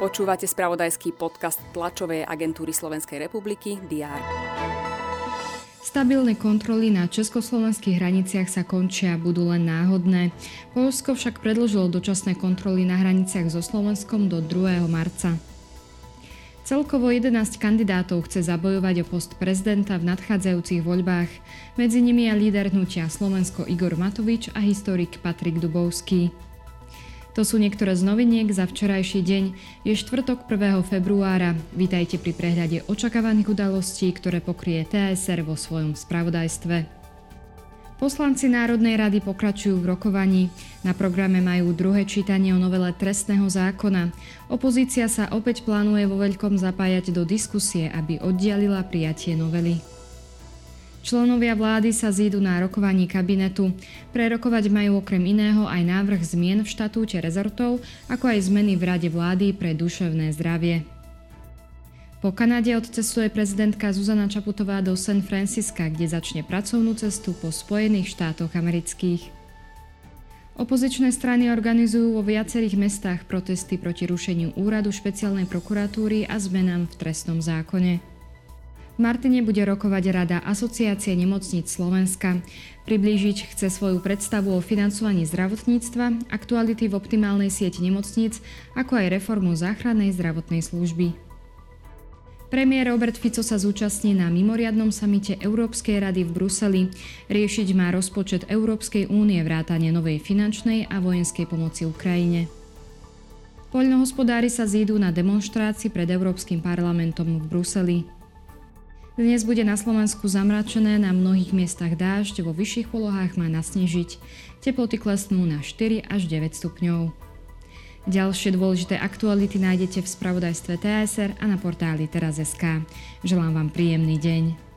Počúvate spravodajský podcast tlačovej agentúry Slovenskej republiky DR. Stabilné kontroly na československých hraniciach sa končia a budú len náhodné. Polsko však predložilo dočasné kontroly na hraniciach so Slovenskom do 2. marca. Celkovo 11 kandidátov chce zabojovať o post prezidenta v nadchádzajúcich voľbách. Medzi nimi je líder hnutia Slovensko Igor Matovič a historik Patrik Dubovský. To sú niektoré z noviniek za včerajší deň. Je štvrtok 1. februára. Vítajte pri prehľade očakávaných udalostí, ktoré pokrie TSR vo svojom spravodajstve. Poslanci Národnej rady pokračujú v rokovaní. Na programe majú druhé čítanie o novele trestného zákona. Opozícia sa opäť plánuje vo veľkom zapájať do diskusie, aby oddialila prijatie novely. Členovia vlády sa zídu na rokovaní kabinetu. Prerokovať majú okrem iného aj návrh zmien v štatúte rezortov, ako aj zmeny v rade vlády pre duševné zdravie. Po Kanade odcestuje prezidentka Zuzana Čaputová do San Francisca, kde začne pracovnú cestu po Spojených štátoch amerických. Opozičné strany organizujú vo viacerých mestách protesty proti rušeniu úradu špeciálnej prokuratúry a zmenám v trestnom zákone. Martine bude rokovať Rada Asociácie nemocníc Slovenska. Priblížiť chce svoju predstavu o financovaní zdravotníctva, aktuality v optimálnej sieti nemocníc, ako aj reformu záchrannej zdravotnej služby. Premiér Robert Fico sa zúčastní na mimoriadnom samite Európskej rady v Bruseli. Riešiť má rozpočet Európskej únie vrátane novej finančnej a vojenskej pomoci Ukrajine. Poľnohospodári sa zídu na demonstrácii pred Európskym parlamentom v Bruseli. Dnes bude na Slovensku zamračené, na mnohých miestach dážď, vo vyšších polohách má nasnežiť. Teploty klesnú na 4 až 9 stupňov. Ďalšie dôležité aktuality nájdete v spravodajstve TSR a na portáli teraz.sk. Želám vám príjemný deň.